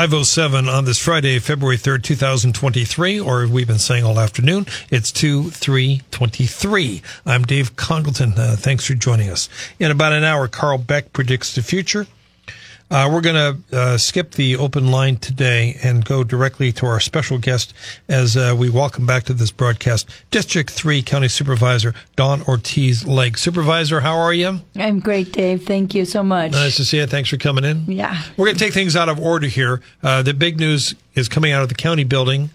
507 on this Friday, February 3rd, 2023, or we've been saying all afternoon, it's 2 3 23. I'm Dave Congleton. Uh, thanks for joining us. In about an hour, Carl Beck predicts the future. Uh, we're going to uh, skip the open line today and go directly to our special guest as uh, we welcome back to this broadcast District 3 County Supervisor Dawn Ortiz Legg. Supervisor, how are you? I'm great, Dave. Thank you so much. Nice to see you. Thanks for coming in. Yeah. We're going to take things out of order here. Uh, the big news is coming out of the county building.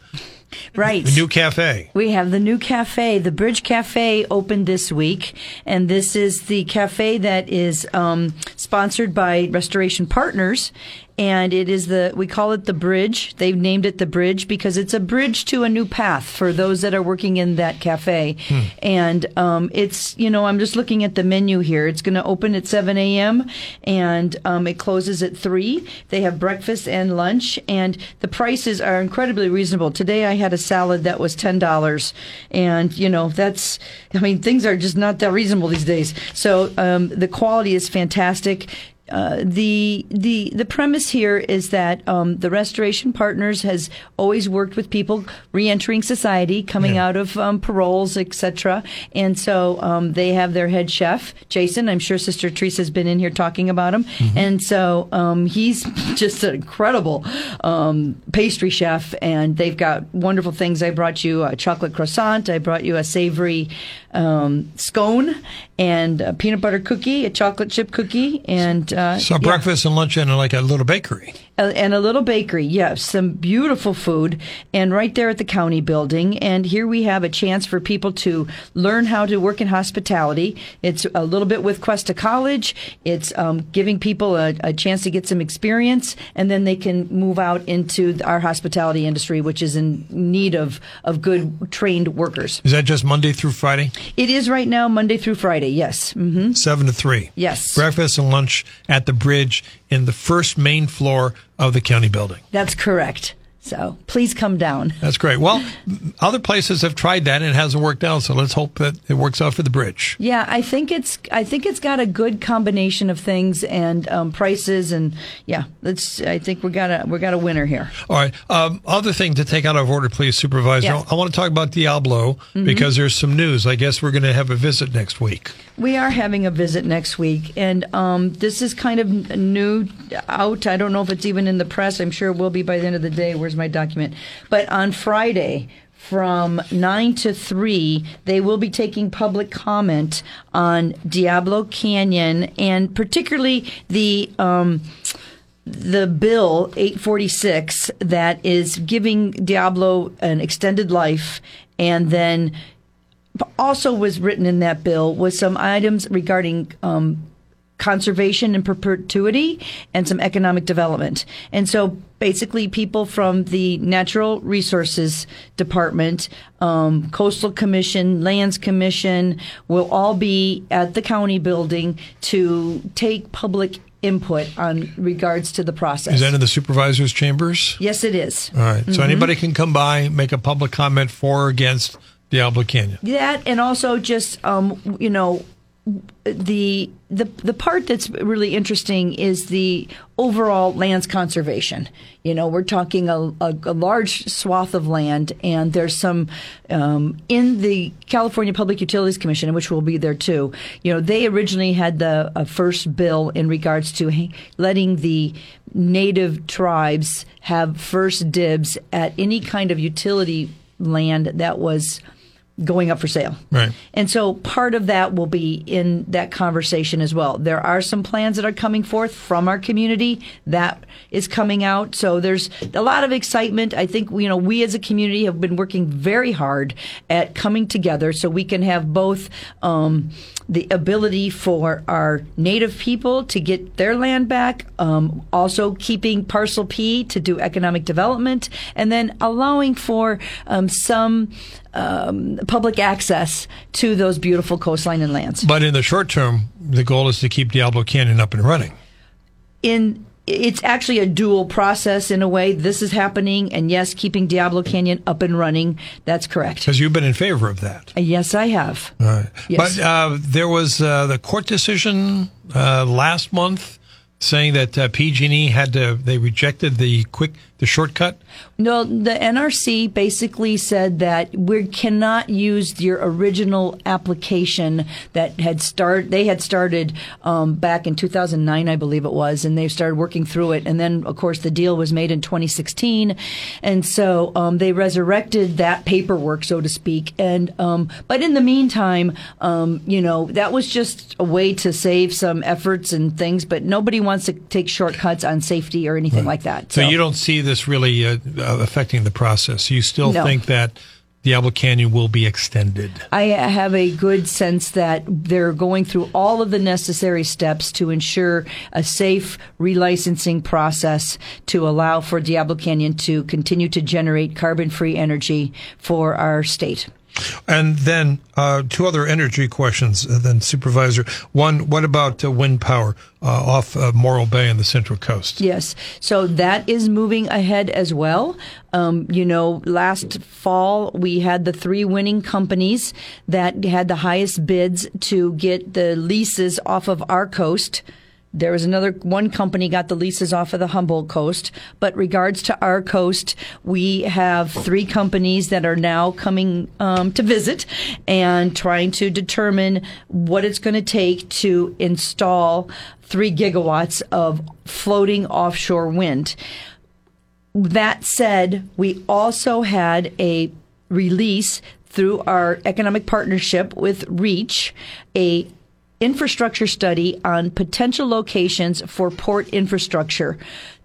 Right. The new cafe. We have the new cafe. The Bridge Cafe opened this week, and this is the cafe that is um, sponsored by Restoration Partners. And it is the, we call it the bridge. They've named it the bridge because it's a bridge to a new path for those that are working in that cafe. Hmm. And um, it's, you know, I'm just looking at the menu here. It's going to open at 7 a.m. and um, it closes at 3. They have breakfast and lunch, and the prices are incredibly reasonable. Today I had a salad that was $10. And, you know, that's, I mean, things are just not that reasonable these days. So um, the quality is fantastic. Uh, the the the premise here is that um, the Restoration Partners has always worked with people reentering society, coming Yeah. out of um, paroles, etc. And so um, they have their head chef, Jason. I'm sure Sister Teresa has been in here talking about him, and so um, he's just an incredible um, pastry chef. And they've got wonderful things. I brought you a chocolate croissant. I brought you a savory um, scone and a peanut butter cookie, a chocolate chip cookie, and uh, So yeah. breakfast and lunch in like a little bakery. Uh, and a little bakery. Yes, some beautiful food, and right there at the county building. And here we have a chance for people to learn how to work in hospitality. It's a little bit with Cuesta College. It's um, giving people a, a chance to get some experience, and then they can move out into our hospitality industry, which is in need of of good trained workers. Is that just Monday through Friday? It is right now Monday through Friday. Yes. hmm Seven to three. Yes. Breakfast and lunch at the bridge in the first main floor of the county building. That's correct. So please come down. That's great. Well, other places have tried that and it hasn't worked out. So let's hope that it works out for the bridge. Yeah, I think it's I think it's got a good combination of things and um, prices and yeah, let's I think we got a we got a winner here. All right. Um, other thing to take out of order, please, Supervisor. Yes. I want to talk about Diablo because there's some news. I guess we're going to have a visit next week. We are having a visit next week, and um, this is kind of new out. I don't know if it's even in the press. I'm sure it will be by the end of the day. Where's my document? But on Friday, from 9 to 3, they will be taking public comment on Diablo Canyon and particularly the. Um, the bill 846 that is giving Diablo an extended life and then also was written in that bill was some items regarding um, conservation and perpetuity and some economic development. And so basically people from the Natural Resources Department, um, Coastal Commission, Lands Commission will all be at the county building to take public input on regards to the process. Is that in the supervisor's chambers? yes, it is. All right. So anybody can come by, make a public comment for or against Diablo Canyon. That and also just um, you know the the the part that's really interesting is the overall lands conservation. You know, we're talking a, a, a large swath of land, and there's some um, in the California Public Utilities Commission, which will be there too. You know, they originally had the uh, first bill in regards to letting the native tribes have first dibs at any kind of utility land that was going up for sale. Right. And so part of that will be in that conversation as well. There are some plans that are coming forth from our community that is coming out. So there's a lot of excitement. I think, you know, we as a community have been working very hard at coming together so we can have both, um, the ability for our native people to get their land back, um, also keeping Parcel P to do economic development, and then allowing for um, some um, public access to those beautiful coastline and lands. But in the short term, the goal is to keep Diablo Canyon up and running. In it's actually a dual process in a way. This is happening, and yes, keeping Diablo Canyon up and running. That's correct. Because you've been in favor of that. Yes, I have. Right. Yes. But uh, there was uh, the court decision uh, last month saying that uh, PG&E had to, they rejected the quick, the shortcut. No, the NRC basically said that we cannot use your original application that had start. They had started um, back in 2009, I believe it was, and they started working through it. And then, of course, the deal was made in 2016, and so um, they resurrected that paperwork, so to speak. And um, but in the meantime, um, you know, that was just a way to save some efforts and things. But nobody wants to take shortcuts on safety or anything like that. So, you don't see this really uh, uh, affecting the process. You still No. think that Diablo Canyon will be extended. I have a good sense that they're going through all of the necessary steps to ensure a safe relicensing process to allow for Diablo Canyon to continue to generate carbon free energy for our state. And then uh, two other energy questions, uh, then Supervisor. One, what about uh, wind power uh, off Morro Bay and the Central Coast? Yes. So that is moving ahead as well. Um, you know, last fall we had the three winning companies that had the highest bids to get the leases off of our coast. There was another one company got the leases off of the Humboldt coast, but regards to our coast, we have three companies that are now coming um, to visit and trying to determine what it's going to take to install three gigawatts of floating offshore wind. That said, we also had a release through our economic partnership with REACH, a infrastructure study on potential locations for port infrastructure.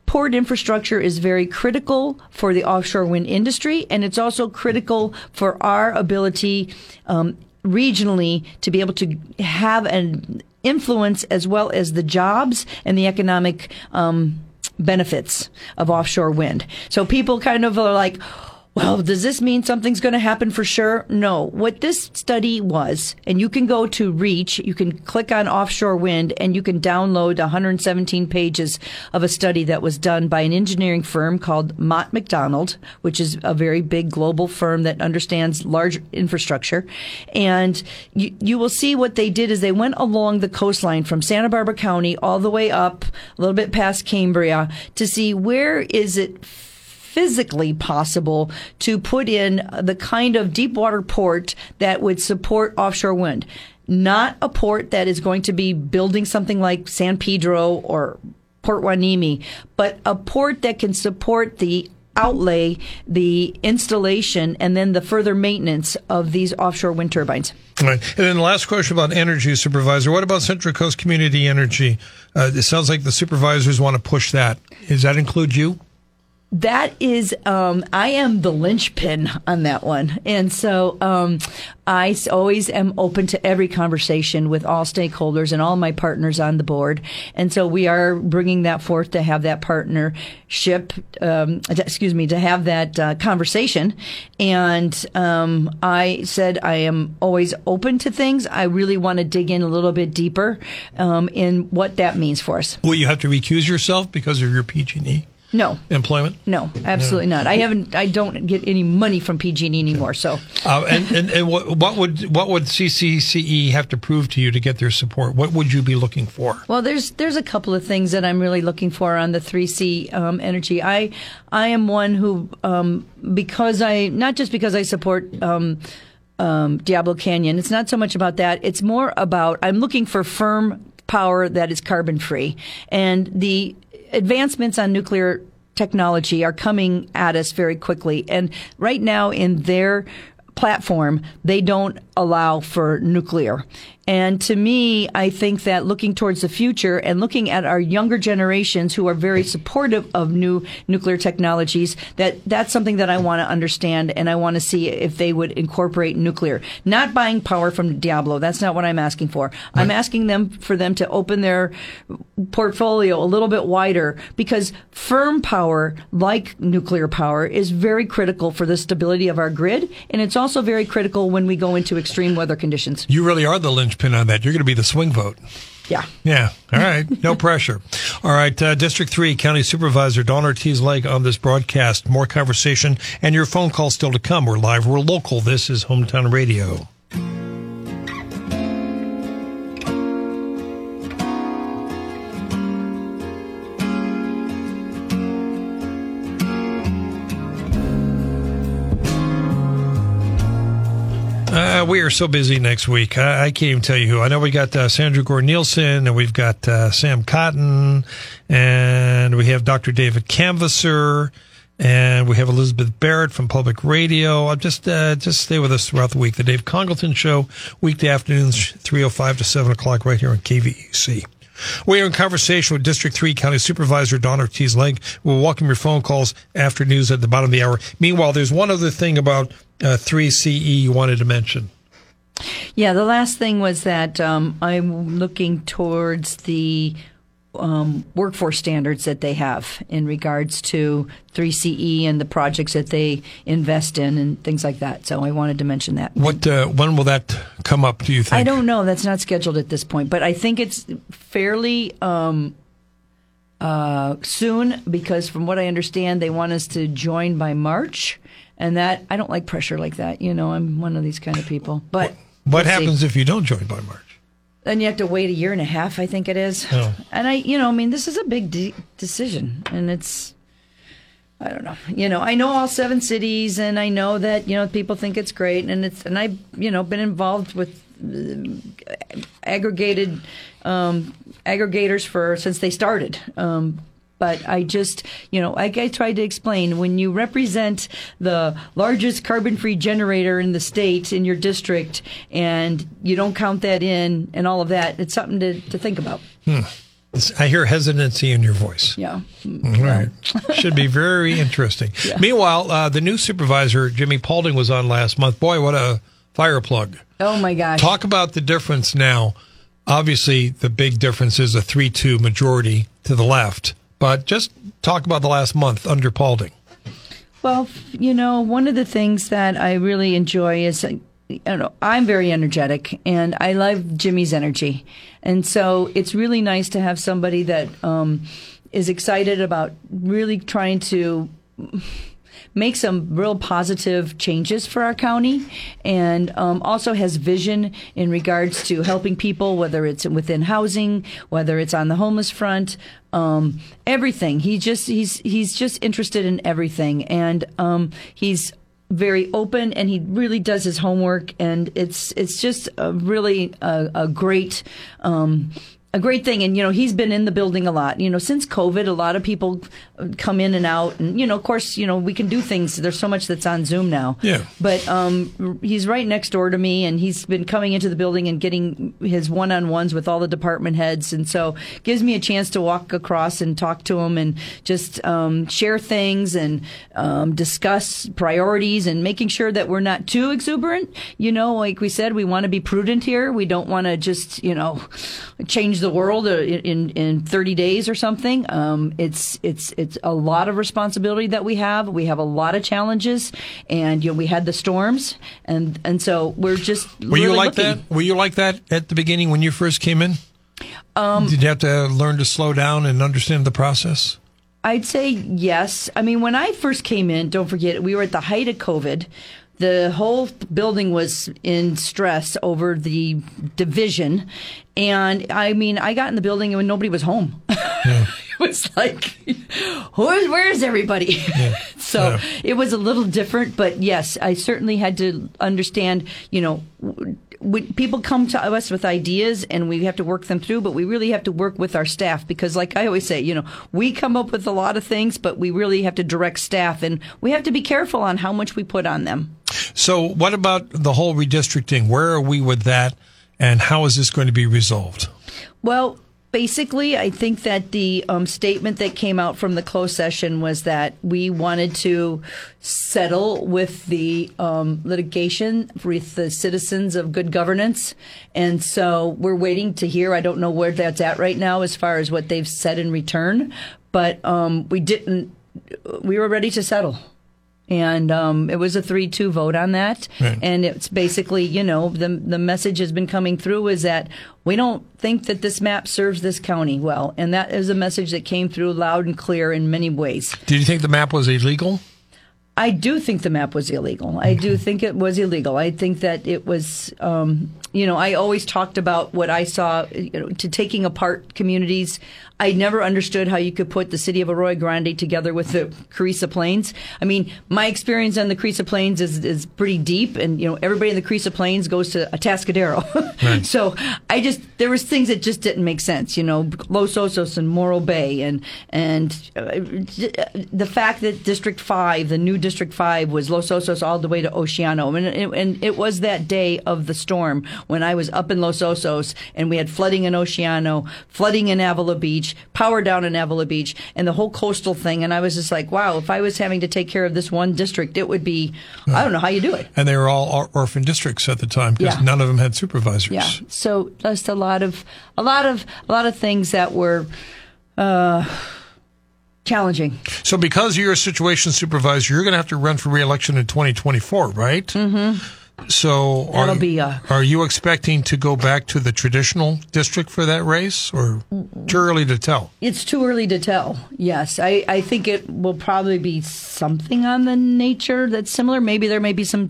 Port infrastructure is very critical for the offshore wind industry, and it's also critical for our ability um, regionally to be able to have an influence as well as the jobs and the economic um, benefits of offshore wind. So people kind of are like, well, does this mean something's going to happen for sure? No. What this study was, and you can go to Reach, you can click on offshore wind, and you can download 117 pages of a study that was done by an engineering firm called Mott MacDonald, which is a very big global firm that understands large infrastructure. And you, you will see what they did is they went along the coastline from Santa Barbara County all the way up a little bit past Cambria to see where is it physically possible to put in the kind of deep water port that would support offshore wind. Not a port that is going to be building something like San Pedro or Port Hueneme, but a port that can support the outlay, the installation, and then the further maintenance of these offshore wind turbines. Right. And then the last question about energy supervisor. What about Central Coast Community Energy? Uh, it sounds like the supervisors want to push that. Does that include you? That is, um, I am the linchpin on that one. And so um, I always am open to every conversation with all stakeholders and all my partners on the board. And so we are bringing that forth to have that partnership, um, excuse me, to have that uh, conversation. And um, I said I am always open to things. I really want to dig in a little bit deeper um, in what that means for us. Will you have to recuse yourself because of your PG&E No, employment? No, absolutely not. I haven't. I don't get any money from PG&E anymore. So Uh, and and, and what, what would what would CCCE E have to prove to you to get their support? What would you be looking for? Well, there's there's a couple of things that I'm really looking for on the 3C um, energy. I I am one who um, because I not just because I support um, um, Diablo Canyon. It's not so much about that. It's more about I'm looking for firm power that is carbon free, and the advancements on nuclear technology are coming at us very quickly. And right now, in their platform, they don't allow for nuclear. And to me, I think that looking towards the future and looking at our younger generations who are very supportive of new nuclear technologies, that that's something that I want to understand and I want to see if they would incorporate nuclear. Not buying power from Diablo. That's not what I'm asking for. I'm asking them for them to open their portfolio a little bit wider because firm power, like nuclear power, is very critical for the stability of our grid. And it's also very critical when we go into extreme weather conditions. You really are the linchpin on that. You're going to be the swing vote. Yeah. Yeah. All right. No pressure. All right. Uh, District 3 County Supervisor Dawn Ortiz Legg on this broadcast. More conversation and your phone call still to come. We're live. We're local. This is Hometown Radio. We are so busy next week. I, I, can't even tell you who. I know we got uh, Sandra Gore Nielsen and we've got uh, Sam Cotton and we have Dr. David Canvasser and we have Elizabeth Barrett from Public Radio. I'll just uh, just stay with us throughout the week. The Dave Congleton Show, weekday afternoons, three o oh five to seven o'clock, right here on KVEC. We are in conversation with District 3 County Supervisor Dawn Ortiz Legg. We'll welcome your phone calls after news at the bottom of the hour. Meanwhile, there's one other thing about uh, 3CE you wanted to mention. Yeah, the last thing was that um, I'm looking towards the um, workforce standards that they have in regards to 3CE and the projects that they invest in and things like that. So I wanted to mention that. What uh, when will that come up? Do you think? I don't know. That's not scheduled at this point, but I think it's fairly um, uh, soon because, from what I understand, they want us to join by March, and that I don't like pressure like that. You know, I'm one of these kind of people. But what, what happens see. if you don't join by March? Then you have to wait a year and a half, I think it is. Oh. And I, you know, I mean, this is a big de- decision, and it's, I don't know. You know, I know all seven cities, and I know that you know people think it's great, and it's, and I've, you know, been involved with uh, aggregated um, aggregators for since they started. Um, but I just, you know, like I tried to explain, when you represent the largest carbon free generator in the state, in your district, and you don't count that in and all of that, it's something to, to think about. Hmm. I hear hesitancy in your voice. Yeah. All right. Should be very interesting. Yeah. Meanwhile, uh, the new supervisor, Jimmy Paulding, was on last month. Boy, what a fire plug. Oh, my gosh. Talk about the difference now. Obviously, the big difference is a 3 2 majority to the left. But just talk about the last month under Paulding. Well, you know, one of the things that I really enjoy is you know, I'm very energetic and I love Jimmy's energy. And so it's really nice to have somebody that um, is excited about really trying to make some real positive changes for our county and um, also has vision in regards to helping people, whether it's within housing, whether it's on the homeless front, um, everything. He just he's he's just interested in everything, and um, he's very open and he really does his homework and it's it's just a really a, a great um, a great thing. And, you know, he's been in the building a lot. You know, since COVID, a lot of people come in and out. And, you know, of course, you know, we can do things. There's so much that's on Zoom now. Yeah. But um, he's right next door to me, and he's been coming into the building and getting his one on ones with all the department heads. And so gives me a chance to walk across and talk to him and just um, share things and um, discuss priorities and making sure that we're not too exuberant. You know, like we said, we want to be prudent here. We don't want to just, you know, change the world uh, in in 30 days or something. Um, it's it's it's a lot of responsibility that we have. We have a lot of challenges, and you know we had the storms, and and so we're just were really you like looking. that? Were you like that at the beginning when you first came in? Um, Did you have to learn to slow down and understand the process? I'd say yes. I mean, when I first came in, don't forget, we were at the height of COVID the whole building was in stress over the division. And I mean, I got in the building and nobody was home. Yeah. it was like, where's, where's everybody? Yeah. so yeah. it was a little different, but yes, I certainly had to understand, you know, we, people come to us with ideas and we have to work them through, but we really have to work with our staff because, like I always say, you know, we come up with a lot of things, but we really have to direct staff and we have to be careful on how much we put on them. So, what about the whole redistricting? Where are we with that, and how is this going to be resolved? Well, basically, I think that the um, statement that came out from the closed session was that we wanted to settle with the um, litigation with the citizens of good governance. And so we're waiting to hear. I don't know where that's at right now as far as what they've said in return, but um, we didn't, we were ready to settle and um, it was a three-two vote on that. Right. And it's basically, you know, the the message has been coming through is that we don't think that this map serves this county well, and that is a message that came through loud and clear in many ways. Did you think the map was illegal? I do think the map was illegal. I do think it was illegal. I think that it was, um, you know, I always talked about what I saw you know, to taking apart communities. I never understood how you could put the city of Arroyo Grande together with the Carrizo Plains. I mean, my experience on the Carrizo Plains is, is pretty deep, and you know, everybody in the Carrizo Plains goes to Atascadero. Right. so I just there was things that just didn't make sense. You know, Los Osos and Morro Bay, and and uh, the fact that District Five, the new District Five, was Los Osos all the way to Oceano, and it, and it was that day of the storm when I was up in Los Osos, and we had flooding in Oceano, flooding in Avila Beach power down in Avila Beach, and the whole coastal thing. And I was just like, wow, if I was having to take care of this one district, it would be, I don't know how you do it. And they were all orphan districts at the time because yeah. none of them had supervisors. Yeah. So just a lot of, a lot of, a lot of things that were, uh, challenging. So, because you're a situation supervisor, you're going to have to run for reelection in 2024, right? Mm-hmm. So that'll are, be. A, are you expecting to go back to the traditional district for that race, or too early to tell? It's too early to tell. Yes, I, I think it will probably be something on the nature that's similar. Maybe there may be some,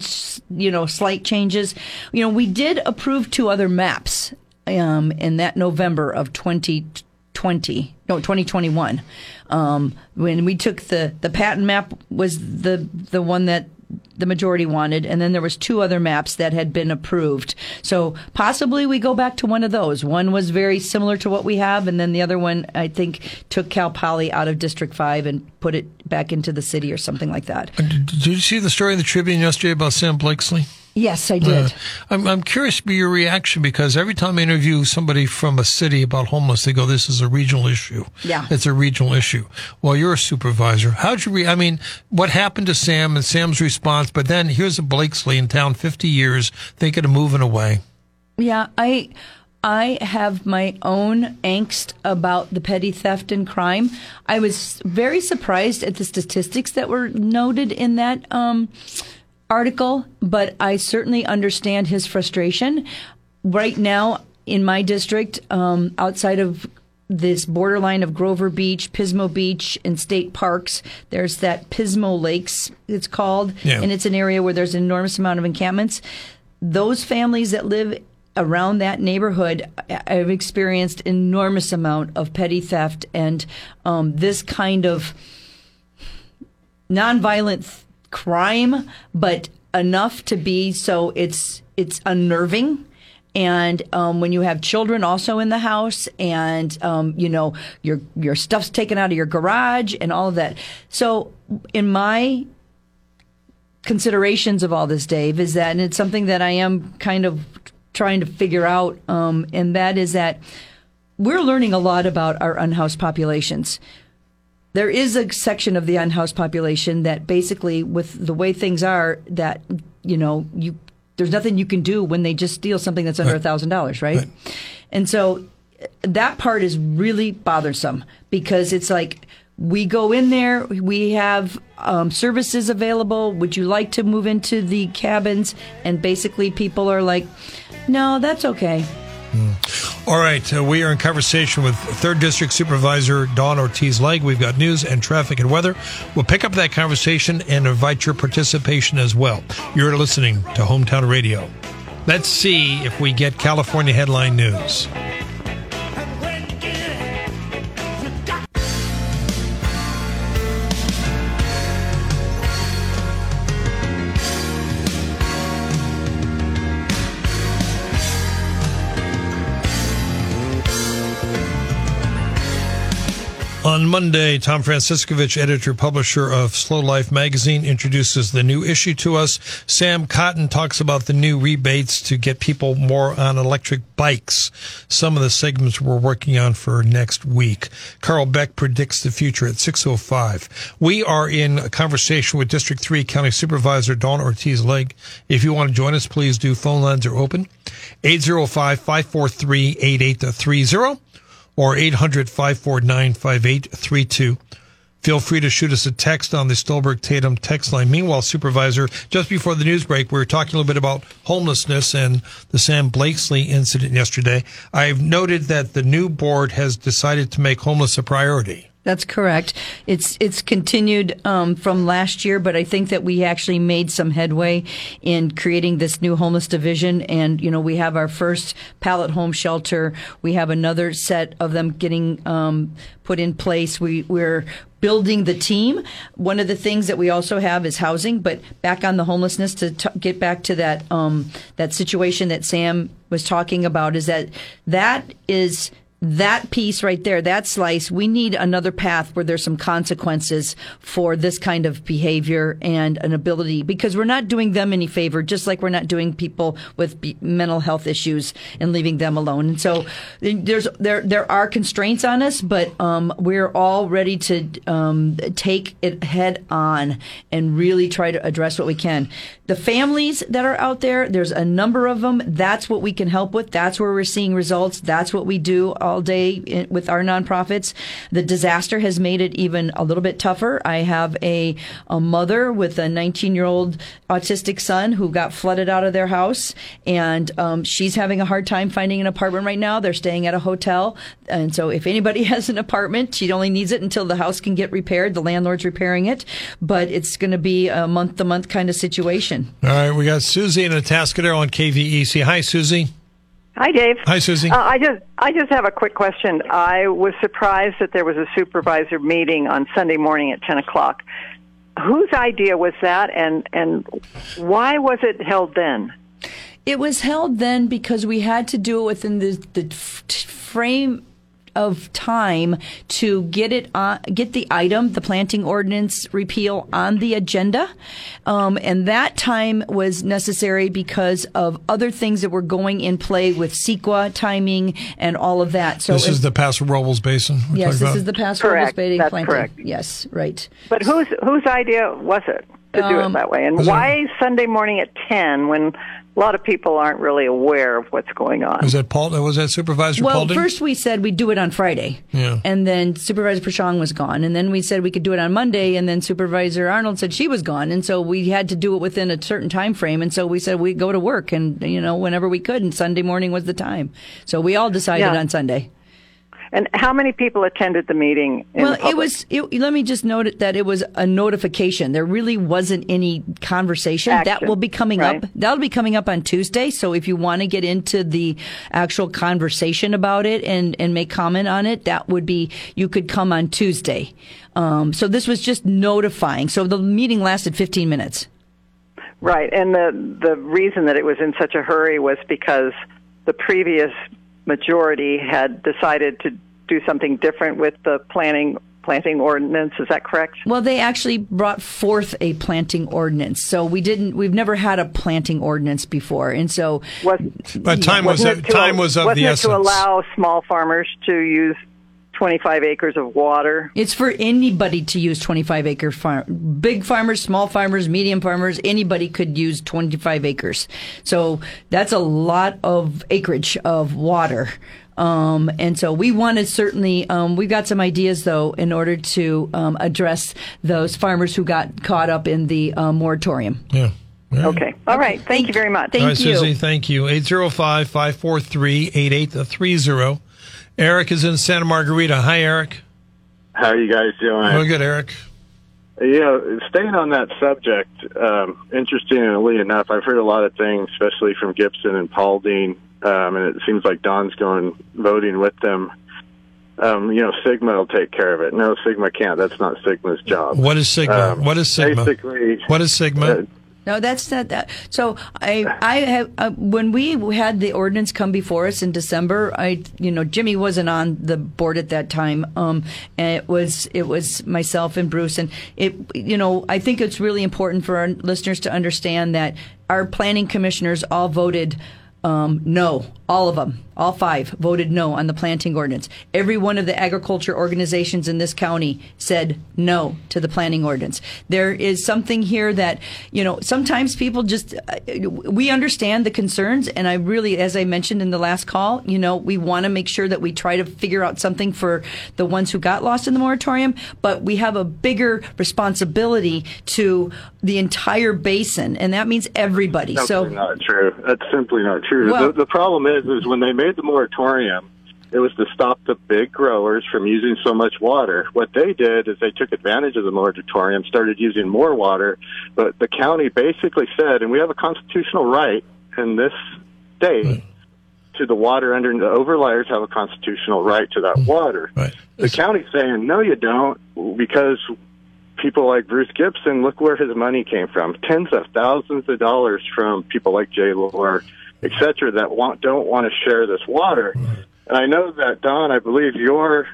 you know, slight changes. You know, we did approve two other maps um, in that November of 2020, no, 2021. Um, when we took the the Patton map was the the one that the majority wanted, and then there was two other maps that had been approved. So possibly we go back to one of those. One was very similar to what we have, and then the other one I think took Cal Poly out of District Five and put it back into the city or something like that. Did you see the story in the Tribune yesterday about Sam Blakeslee? Yes, I did. Uh, I'm, I'm curious to be your reaction because every time I interview somebody from a city about homeless, they go, "This is a regional issue." Yeah, it's a regional issue. Well, you're a supervisor. How'd you? Re- I mean, what happened to Sam and Sam's response? But then here's a Blakeslee in town, 50 years, thinking of moving away. Yeah, I. I have my own angst about the petty theft and crime. I was very surprised at the statistics that were noted in that um, article, but I certainly understand his frustration. Right now, in my district, um, outside of this borderline of Grover Beach, Pismo Beach, and state parks. There's that Pismo Lakes, it's called, yeah. and it's an area where there's an enormous amount of encampments. Those families that live around that neighborhood have experienced enormous amount of petty theft and um, this kind of nonviolent crime, but enough to be so it's it's unnerving. And um, when you have children also in the house, and um, you know your your stuff's taken out of your garage and all of that. So, in my considerations of all this, Dave, is that, and it's something that I am kind of trying to figure out, um, and that is that we're learning a lot about our unhoused populations there is a section of the unhoused population that basically, with the way things are, that you know you there's nothing you can do when they just steal something that's under a thousand dollars, right? And so that part is really bothersome because it's like we go in there, we have um, services available. Would you like to move into the cabins? And basically, people are like, no, that's okay. All right, uh, we are in conversation with Third District Supervisor Dawn Ortiz Legg. We've got news and traffic and weather. We'll pick up that conversation and invite your participation as well. You're listening to Hometown Radio. Let's see if we get California headline news. On Monday, Tom Franciskovich, editor publisher of SLO LIFE magazine, introduces the new issue to us. Sam Cotton talks about the new rebates to get people more on electric bikes. Some of the segments we're working on for next week. Carl Beck predicts the future at 6.05. We are in a conversation with District 3 County Supervisor Dawn Ortiz Legg. If you want to join us, please do. Phone lines are open. 805-543-8830 or 800-549-5832. Feel free to shoot us a text on the Stolberg Tatum text line. Meanwhile, Supervisor, just before the news break, we were talking a little bit about homelessness and the Sam Blakeslee incident yesterday. I've noted that the new board has decided to make homeless a priority. That's correct. It's it's continued um, from last year, but I think that we actually made some headway in creating this new homeless division. And you know, we have our first pallet home shelter. We have another set of them getting um, put in place. We we're building the team. One of the things that we also have is housing. But back on the homelessness, to t- get back to that um, that situation that Sam was talking about, is that that is that piece right there, that slice, we need another path where there's some consequences for this kind of behavior and an ability because we're not doing them any favor, just like we're not doing people with mental health issues and leaving them alone. And so there's there there are constraints on us, but um, we're all ready to um, take it head on and really try to address what we can. The families that are out there, there's a number of them. That's what we can help with. That's where we're seeing results. That's what we do all day with our nonprofits. The disaster has made it even a little bit tougher. I have a, a mother with a 19 year old autistic son who got flooded out of their house, and um, she's having a hard time finding an apartment right now. They're staying at a hotel, and so if anybody has an apartment, she only needs it until the house can get repaired. The landlord's repairing it, but it's going to be a month to month kind of situation. All right, we got Susie in Atascadero on KVEC. Hi, Susie. Hi, Dave. Hi, Susie. Uh, I just I just have a quick question. I was surprised that there was a supervisor meeting on Sunday morning at ten o'clock. Whose idea was that, and and why was it held then? It was held then because we had to do it within the the frame of time to get it on, get the item, the planting ordinance repeal on the agenda. Um, and that time was necessary because of other things that were going in play with CEQA timing and all of that. So this is the Paso Robles Basin. Yes, this about. is the Paso Robles Basin That's planting. Correct. Yes, right. But whose whose idea was it to do Um, it that way? And why Sunday morning at ten when a lot of people aren't really aware of what's going on. Was that Paul? Was that Supervisor Well, Paulding? first we said we'd do it on Friday. Yeah. And then Supervisor Peschong was gone. And then we said we could do it on Monday. And then Supervisor Arnold said she was gone. And so we had to do it within a certain time frame. And so we said we'd go to work and, you know, whenever we could. And Sunday morning was the time. So we all decided Yeah. on Sunday. And how many people attended the meeting? In Well, the it was. It, let me just note that it was a notification. There really wasn't any conversation. That will be coming right. up. That'll be coming up on Tuesday. So if you want to get into the actual conversation about it and and make comment on it, that would be you could come on Tuesday. Um, so this was just notifying. So the meeting lasted 15 minutes. Right, and the the reason that it was in such a hurry was because the previous majority had decided to do something different with the planning planting ordinance. Is that correct? Well, they actually brought forth a planting ordinance. So we didn't. We've never had a planting ordinance before, and so Was but time was wasn't of, it to- time was of wasn't the it essence. to allow small farmers to use 25 acres of water? It's for anybody to use 25 acre farm. Big farmers, small farmers, medium farmers, anybody could use 25 acres. So that's a lot of acreage of water. Um, and so we want to certainly, um, we've got some ideas though in order to um, address those farmers who got caught up in the uh, moratorium. yeah. Yeah. Okay. All right. Thank you very much. Thank All right, you. Susie, thank you. 805 543 8830. Eric is in Santa Margarita. Hi, Eric. How are you guys doing? Well, good, Eric. Yeah, staying on that subject, um, interestingly enough, I've heard a lot of things, especially from Gibson and Paulding, um, and it seems like Dawn's going voting with them. Um, you know, SGMA will take care of it. No, SGMA can't. That's not SGMA's job. What is SGMA? Um, what is SGMA? Basically, What is SGMA? uh, No, that's not that. So I, I have uh, when we had the ordinance come before us in December. I, you know, Jimmy wasn't on the board at that time. Um, and it was it was myself and Bruce, and it, you know, I think it's really important for our listeners to understand that our planning commissioners all voted um, no, all of them, all five voted no on the planting ordinance. Every one of the agriculture organizations in this county said no to the planting ordinance. There is something here that, you know, sometimes people just, uh, we understand the concerns. And I really, as I mentioned in the last call, you know, we want to make sure that we try to figure out something for the ones who got lost in the moratorium, but we have a bigger responsibility to the entire basin. And that means everybody. That's so, not true. That's simply not true. Well- the, the problem is, is when they made the moratorium, it was to stop the big growers from using so much water. What they did is they took advantage of the moratorium, started using more water, but the county basically said, and we have a constitutional right in this state to the water under the overliers have a constitutional right to that mm. water. Right. The county's saying, no, you don't, because people like Bruce Gibson, look where his money came from. Tens of thousands of dollars from people like J. Lohr, et cetera, that want, don't want to share this water. And I know that, Dawn, I believe you're,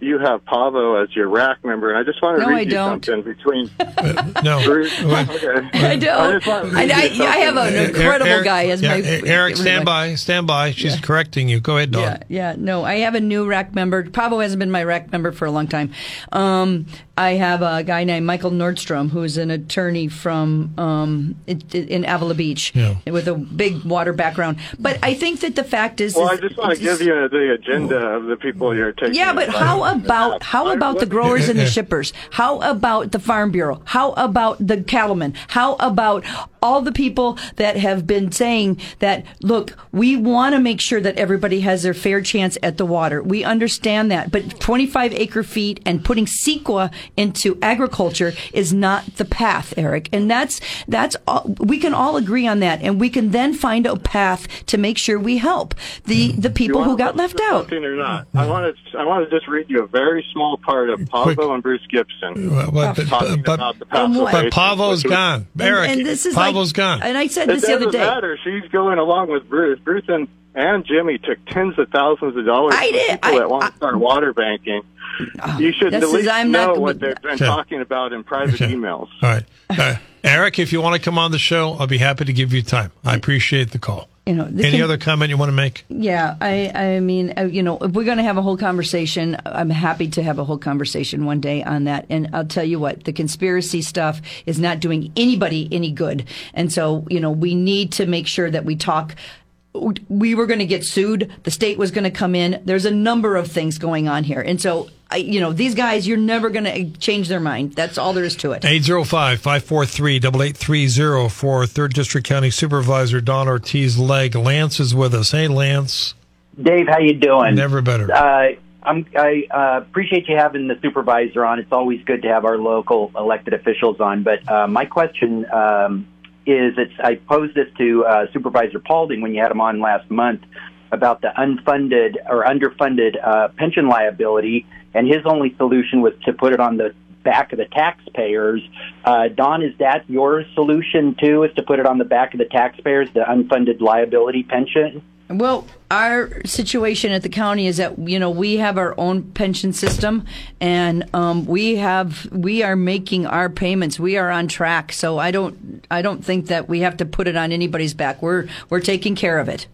you have Pavo as your RAC member, and I just want to No, read I you don't. something between No. Okay. I don't. just I, I, I have an incredible Eric- guy as yeah, my. Eric, stand by, stand by. She's correcting you. Go ahead, Dawn. Yeah, yeah. No, I have a new RAC member. Pavo hasn't been my RAC member for a long time. Um, I have a guy named Michael Nordstrom, who's an attorney from um, in, in Avila Beach Yeah. with a big water background. But I think that the fact is, Well, I just want to give you the agenda of the people you're taking. Yeah, but how about how about the growers and the shippers? How about the Farm Bureau? How about the cattlemen? How about all the people that have been saying that look, we want to make sure that everybody has their fair chance at the water. We understand that, but 25 acre feet and putting CEQA into agriculture is not the path, Eric. And that's that's all, we can all agree on that, and we can then find a path to make sure we help the the people who got left out. Something or not? I want to. I want to just read you a very small part of Quick. Pavo and Bruce Gibson Well, well, but, talking but, about the but, what? pacification, Pavo's which was- gone. Eric, and this is Pavo's like, gone. And I said It this the other day. doesn't day. matter. She's going along with Bruce. Bruce and, and Jimmy took tens of thousands of dollars I from did. people I- that want to start water banking. You should this at least I'm know not- what they've been Okay. talking about in private Okay. emails. All right. Uh, Eric, if you want to come on the show, I'll be happy to give you time. I appreciate the call. You know, Any con- other comment you want to make? Yeah, I, I mean, uh, you know, if we're going to have a whole conversation, I'm happy to have a whole conversation one day on that. And I'll tell you what, the conspiracy stuff is not doing anybody any good. And so, you know, we need to make sure that we talk. We were going to get sued. The state was going to come in. There's a number of things going on here. And so, I, you know, these guys, you're never going to change their mind. That's all there is to it. 805-543-8830 for 3rd District County Supervisor Dawn Ortiz Legg. Lance is with us. Hey, Lance. Dave, how you doing? Never better. Uh, I'm, I uh, appreciate you having the supervisor on. It's always good to have our local elected officials on. But uh, my question um, is, it's, I posed this to uh, Supervisor Paulding when you had him on last month about the unfunded or underfunded uh, pension liability, and his only solution was to put it on the back of the taxpayers. Uh, Dawn, is that your solution too? Is to put it on the back of the taxpayers, the unfunded liability pension? Well, our situation at the county is that you know we have our own pension system, and um, we have we are making our payments. We are on track, so I don't I don't think that we have to put it on anybody's back. We're we're taking care of it.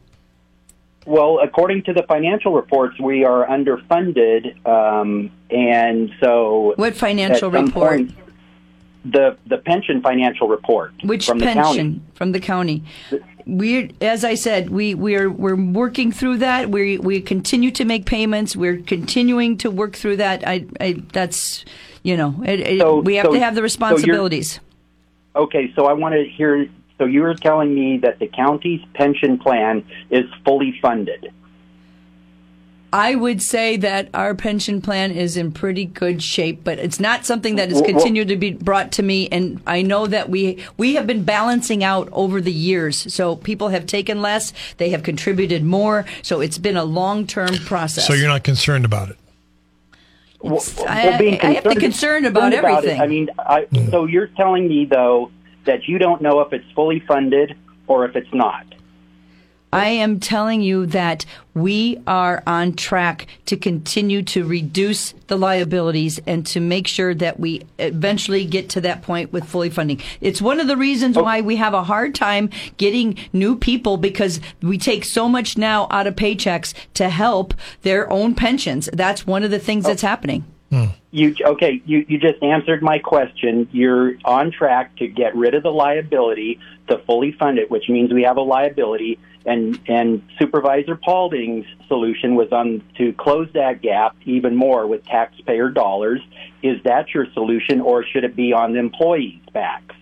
Well, according to the financial reports, we are underfunded, um, and so What financial report? point- the the pension financial report Which from the pension county. from the county? We, as I said, we we are we're working through that. We we continue to make payments. We're continuing to work through that. I, I that's you know it, it, we have so- to have the so responsibilities. Okay, so I want to hear. So you were telling me that the county's pension plan is fully funded. I would say that our pension plan is in pretty good shape, but it's not something that has Well- well- continued to be brought to me. And I know that we we have been balancing out over the years. So people have taken less, they have contributed more. So it's been a long term process. so you're not concerned about it? It's- Well, I, being I have to concerned- concern about concerned everything. it, I mean, I, so you're telling me though that you don't know if it's fully funded or if it's not? I am telling you that we are on track to continue to reduce the liabilities and to make sure that we eventually get to that point with fully funding. It's one of the reasons Oh. why we have a hard time getting new people because we take so much now out of paychecks to help their own pensions. That's one of the things that's oh. happening. Hmm. You okay? You you just answered my question. You're on track to get rid of the liability to fully fund it, which means we have a liability. And and Supervisor Paulding's solution was on to close that gap even more with taxpayer dollars. Is that your solution, or should it be on the employees' backs?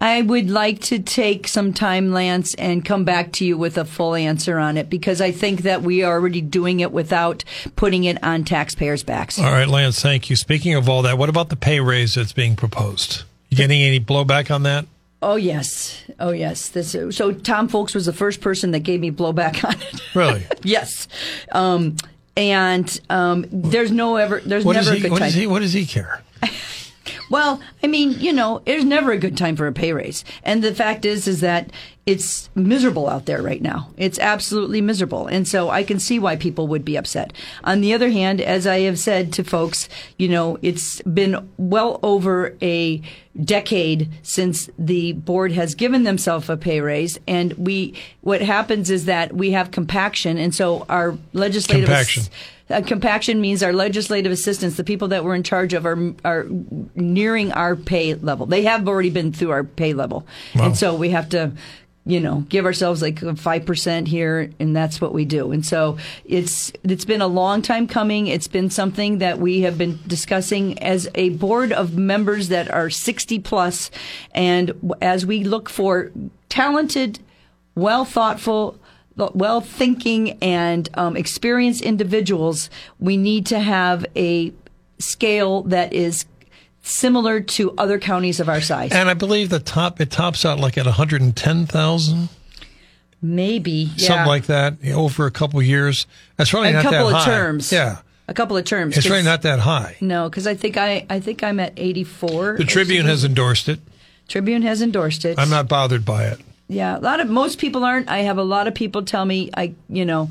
I would like to take some time, Lance, and come back to you with a full answer on it because I think that we are already doing it without putting it on taxpayers' backs. All right, Lance, thank you. Speaking of all that, what about the pay raise that's being proposed? You getting any blowback on that? Oh yes, oh yes. This, so Tom Fulks was the first person that gave me blowback on it. Really? yes, um, and um, there's no ever, there's What never does a he? good What time. does he? What does he care? Well, I mean, you know, there's never a good time for a pay raise. And the fact is, is that it's miserable out there right now. It's absolutely miserable. And so I can see why people would be upset. On the other hand, as I have said to folks, you know, it's been well over a decade since the board has given themselves a pay raise. And we, what happens is that we have compaction. And so our legislative Compaction. Uh, compaction means our legislative assistants, the people that we're in charge of, are are nearing our pay level. They have already been through our pay level, Wow. and so we have to, you know, give ourselves like five percent here, and that's what we do. And so it's it's been a long time coming. It's been something that we have been discussing as a board of members that are sixty plus, and as we look for talented, well thoughtful well thinking and um, experienced individuals, we need to have a scale that is similar to other counties of our size. And I believe the top it tops out like at one hundred and ten thousand, Maybe yeah. something like that, over a couple years. That's really a not couple that of high. terms. Yeah, a couple of terms. it's really not that high. No, because I think I I think I'm at 84. The Tribune has endorsed it. Tribune has endorsed it. I'm not bothered by it. Yeah, a lot of most people aren't. I have a lot of people tell me I, you know,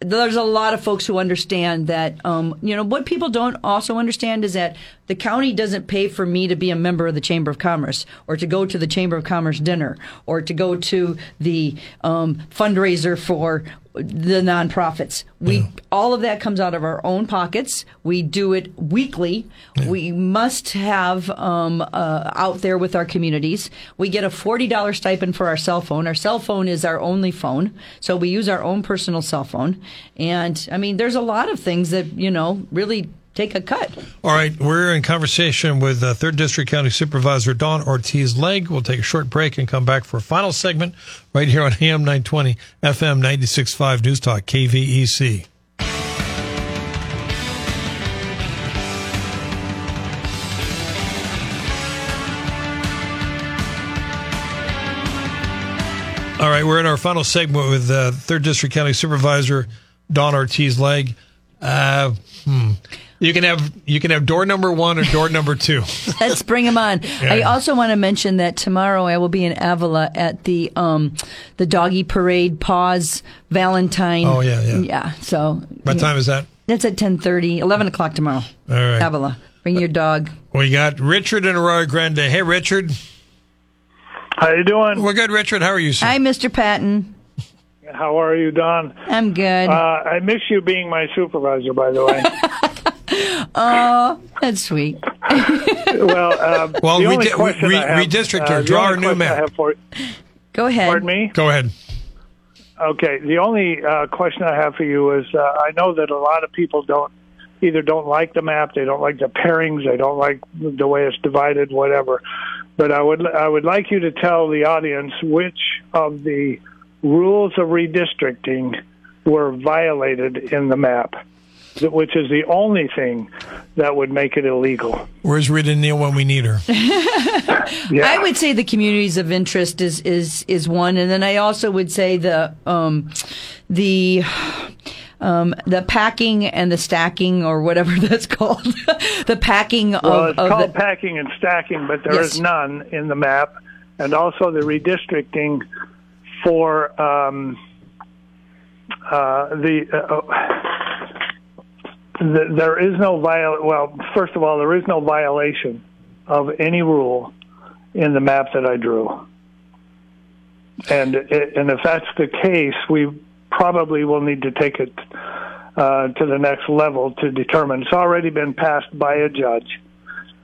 there's a lot of folks who understand that. Um, you know, what people don't also understand is that the county doesn't pay for me to be a member of the Chamber of Commerce or to go to the Chamber of Commerce dinner or to go to the um, fundraiser for the nonprofits. We all of that comes out of our own pockets. We do it weekly. We must have um, uh, out there with our communities. We get a forty dollars stipend for our cell phone. Our cell phone is our only phone, so we use our own personal cell phone. And I mean, there's a lot of things that you know really take a cut. All right, we're in conversation with uh, Third District County Supervisor Dawn Ortiz Legg. We'll take a short break and come back for a final segment right here on AM 920, FM 96.5 News Talk, KVEC. All right, we're in our final segment with uh, Third District County Supervisor Dawn Ortiz Legg. Uh, hmm. You can have you can have door number one or door number two. Let's bring them on. I also want to mention that tomorrow I will be in Avila at the um, the doggy parade pause Valentine. Oh, yeah, yeah. yeah. So What time is that? That's at 10:30, 11 o'clock tomorrow. All right. Avila, bring your dog. We got Richard and Arroyo Grande. Hey, Richard. How you doing? We're good, Richard. How are you, sir? Hi, Mr. Patten. How are you, Dawn? I'm good. Uh, I miss you being my supervisor, by the way. oh, that's sweet. well, um, Well, the only redi- question re- I have, redistrict uh, her. the Draw only a new map. For, Go ahead. pardon me. Go ahead. Okay, the only uh, question I have for you is: uh, I know that a lot of people don't either don't like the map, they don't like the pairings, they don't like the way it's divided, whatever. But I would I would like you to tell the audience which of the rules of redistricting were violated in the map, which is the only thing that would make it illegal. Where's Rita Neal when we need her? Yeah. I would say the communities of interest is is is one, and then I also would say the um, the um, the packing and the stacking or whatever that's called, the packing Well, of, it's of called the, packing and stacking, but there is Yes. none in the map, and also the redistricting for um, uh, the, uh, the. There is no viol. Well, first of all, there is no violation of any rule in the map that I drew, and it, and if that's the case, we probably will need to take it uh, to the next level to determine. It's already been passed by a judge.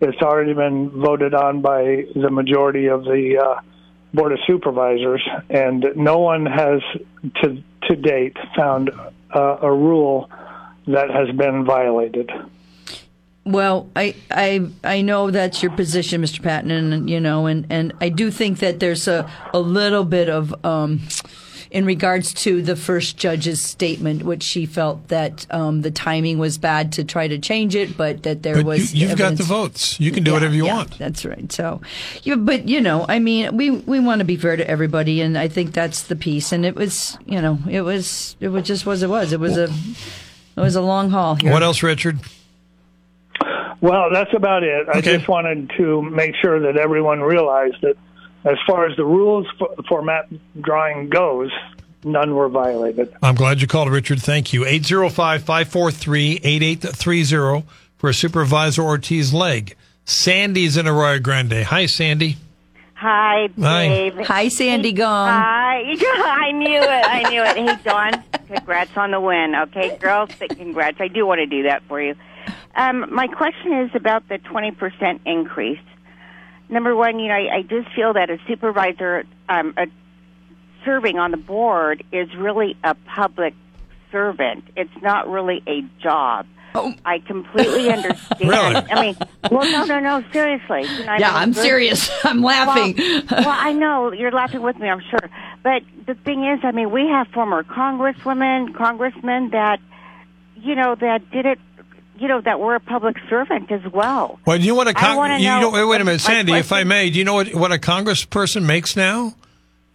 It's already been voted on by the majority of the uh, board of supervisors, and no one has to to date found uh, a rule that has been violated. Well, I, I I know that's your position, Mr. Patten, and you know, and, and I do think that there's a, a little bit of um, in regards to the first judge's statement, which she felt that um, the timing was bad to try to change it, but that there But was you, you've got the votes. You can do Yeah, whatever you yeah, want. That's right. So, yeah, but you know, I mean, we we want to be fair to everybody, and I think that's the piece. And it was, you know, it was it was just was it was. It was a it was a long haul here. What else, Richard? Well, that's about it. I just wanted to make sure that everyone realized that as far as the rules for, for map drawing goes, none were violated. I'm glad you called, Richard. Thank you. 805 543 8830 for Supervisor Ortiz Legg. Sandy's in Arroyo Grande. Hi, Sandy. Hi, Hi. Dave. Hi, Sandy Gong. Hi. I knew it. I knew it. Hey, Dawn, congrats on the win. Okay, girls, congrats. I do want to do that for you. Um, my question is about the 20% increase. Number one, you know, I, I just feel that a supervisor um, a, serving on the board is really a public servant. It's not really a job. Oh. I completely understand. Really? I mean, well, no, no, no, seriously. You know, I yeah, mean, I'm good- serious. I'm laughing. well, well, I know you're laughing with me, I'm sure. But the thing is, I mean, we have former congresswomen, congressmen that, you know, that did it, you know, that were a public servant as well. Well, do you know a I con- wanna you know- wait, wait a minute, Sandy. If I may, do you know what, what a congressperson makes now?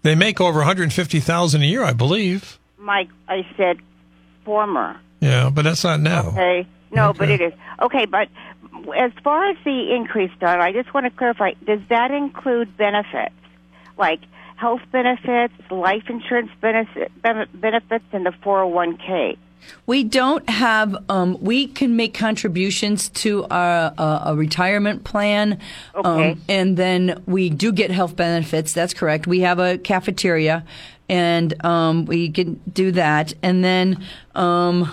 They make over 150,000 a year, I believe. Mike, I said former. Yeah, but that's not now. Okay. No, Okay. but it is. Okay, but as far as the increase done, I just want to clarify, does that include benefits? Like health benefits, life insurance benefit, benefits, and the 401k? We don't have. Um, we can make contributions to a, a, a retirement plan, Okay. um, and then we do get health benefits. That's correct. We have a cafeteria, and um, we can do that. And then um,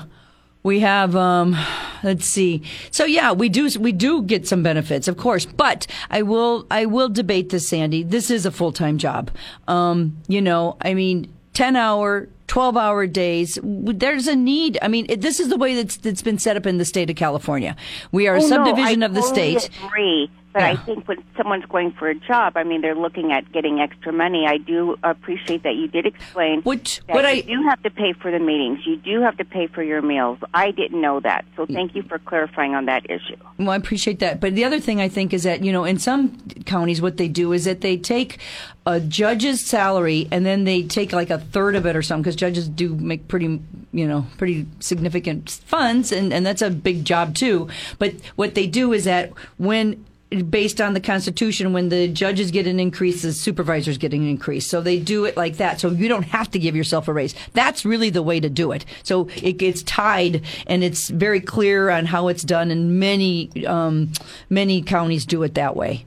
we have. Um, let's see. So yeah, we do. We do get some benefits, of course. But I will. I will debate this, Sandy. This is a full time job. Um, you know, I mean, ten hour. 12 hour days. There's a need. I mean, it, this is the way that's, that's been set up in the state of California. We are a Oh, no, subdivision I of the totally state. Agree, but I think when someone's going for a job, I mean, they're looking at getting extra money. I do appreciate that you did explain Which- that what you I- do have to pay for the meetings. You do have to pay for your meals. I didn't know that, so thank you for clarifying on that issue. Well, I appreciate that. But the other thing I think is that, you know, in some counties, what they do is that they take a judge's salary and then they take like a third of it or something because judges do make pretty, you know, pretty significant funds and, and that's a big job too. But what they do is that when based on the Constitution, when the judges get an increase, the supervisors get an increase. So they do it like that. So you don't have to give yourself a raise. That's really the way to do it. So it gets tied, and it's very clear on how it's done. And many um, many counties do it that way.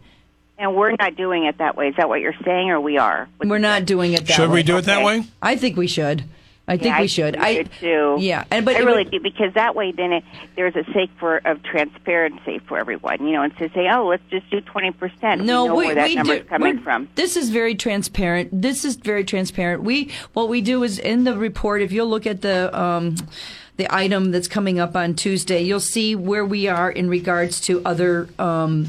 And we're not doing it that way. Is that what you're saying, or we are? We're not doing it that Should way. Should we do it that Okay. way? I think we should. I think Yeah, we should. I should too. Yeah, and but I really would- do because that way, then it, there's a sake for of transparency for everyone. You know, and to say, oh, let's just do twenty percent. No, we know we, where that we number's do. coming from. This is very transparent. This is very transparent. We what we do is in the report. If you'll look at the um, the item that's coming up on Tuesday, you'll see where we are in regards to other. Um,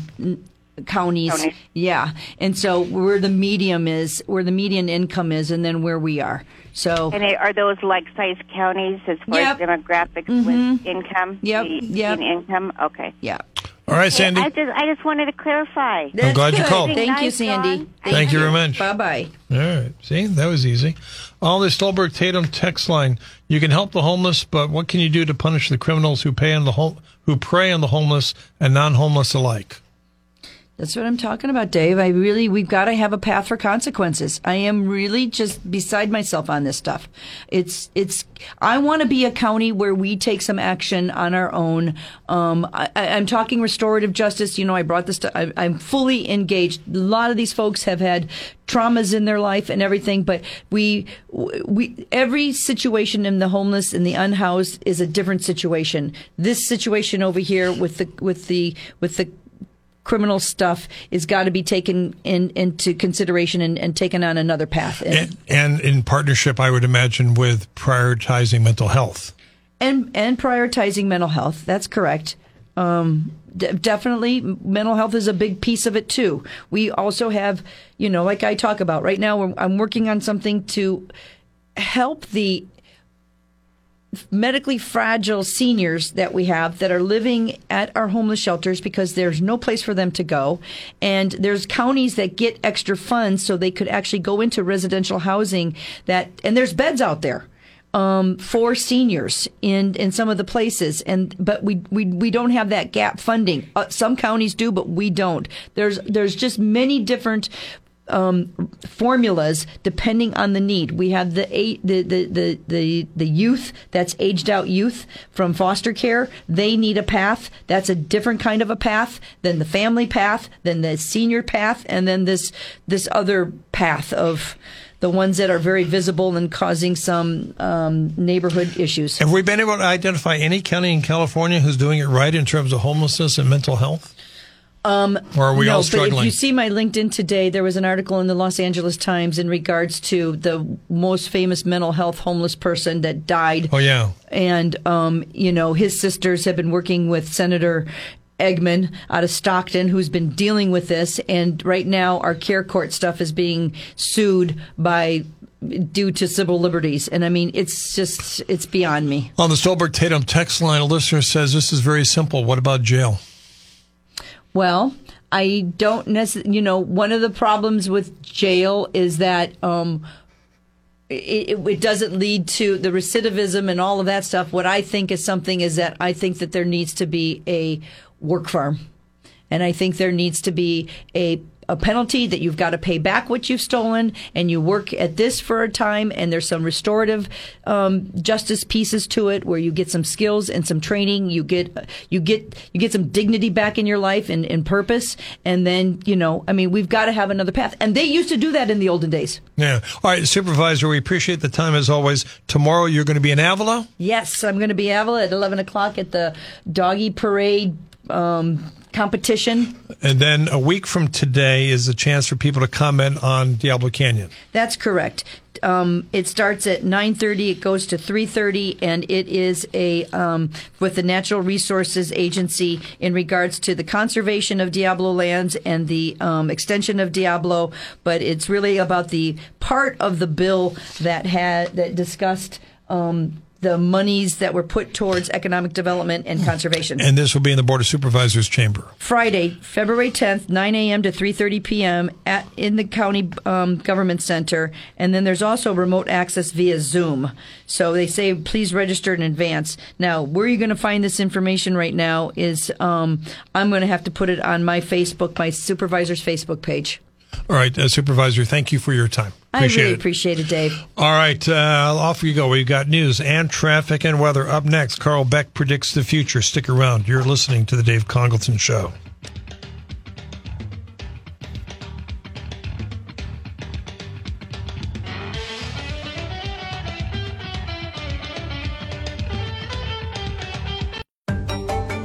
Counties, Counties. yeah, and so where the medium is, where the median income is, and then where we are. So And are those like size counties as far Yep. as demographics mm-hmm. with income? Yep, the- yep. income. Okay. yeah, All right, Sandy. I just, I just wanted to clarify. That's glad you called. Thank you, Sandy. Dawn. Thank you very much. Bye bye. All right. See, that was easy. On the Stolberg Tatum text line, you can help the homeless, but what can you do to punish the criminals who pay on the home, who prey on the homeless and non-homeless alike? That's what I'm talking about, Dave. I really, we've got to have a path for consequences. I am really just beside myself on this stuff. It's, it's, I want to be a county where we take some action on our own. Um, I, I'm talking restorative justice. You know, I brought this to, I, I'm fully engaged. A lot of these folks have had traumas in their life and everything, but we, we, every situation in the homeless and the unhoused is a different situation. This situation over here with the, with the, with the, criminal stuff is got to be taken in, into consideration and, and taken on another path. And, And, and in partnership, I would imagine, with prioritizing mental health. and, and prioritizing mental health. That's correct. Um, de- definitely, mental health is a big piece of it too. We also have, you know, like I talk about right now, we're, I'm working on something to help the medically fragile seniors that we have that are living at our homeless shelters because there's no place for them to go. And there's counties that get extra funds so they could actually go into residential housing that, and there's beds out there. Um, for seniors in, in some of the places, and but we, we we don't have that gap funding. Uh, some counties do, but we don't. There's there's just many different um, formulas depending on the need. We have the, the, the, the, the, the youth that's aged out youth from foster care. They need a path. That's a different kind of a path than the family path, than the senior path, and then this, this other path of the ones that are very visible and causing some um, neighborhood issues. Have we been able to identify any county in California who's doing it right in terms of homelessness and mental health? Um, or are we no, all but if you see my LinkedIn today, there was an article in the Los Angeles Times in regards to the most famous mental health homeless person that died. oh yeah, And, um, you know, his sisters have been working with Senator Eggman out of Stockton, who's been dealing with this. And right now, our care court stuff is being sued by due to civil liberties. And I mean, it's just, it's beyond me. on the Stolberg Tatum text line, a listener says this is very simple. What about jail? Well, I don't necessarily, you know, one of the problems with jail is that, um, it, it, it doesn't lead to the recidivism and all of that stuff. What I think is something is that I think that there needs to be a work farm. And I think there needs to be a a penalty that you've got to pay back what you've stolen, and you work at this for a time. And there's some restorative um, justice pieces to it, where you get some skills and some training. You get you get you get some dignity back in your life and, and purpose. And then you know, I mean, we've got to have another path. And they used to do that in the olden days. Yeah. All right, Supervisor, we appreciate the time as always. Tomorrow you're going to be in Avila. Yes, I'm going to be Avila at 11 o'clock at the doggy parade um, competition. And then a week from today is a chance for people to comment on Diablo Canyon. That's correct. Um, it starts at 9:30. It goes to 3:30, and it is a um, with the Natural Resources Agency in regards to the conservation of Diablo lands and the um, extension of Diablo. But it's really about the part of the bill that had that discussed. Um, the monies that were put towards economic development and conservation. And this will be in the Board of Supervisors chamber. Friday, February 10th, 9 a.m. to 3:30 p.m. at in the county um, government center, and then there's also remote access via Zoom. So they say please register in advance. Now, where you're going to find this information right now is um, I'm going to have to put it on my Facebook, my supervisor's Facebook page. All right, uh, Supervisor, thank you for your time. I Appreciate really it. appreciate it, Dave. All right, uh, off you go. We've got news and traffic and weather. Up next, Carl Beck predicts the future. Stick around. You're listening to the Dave Congleton Show.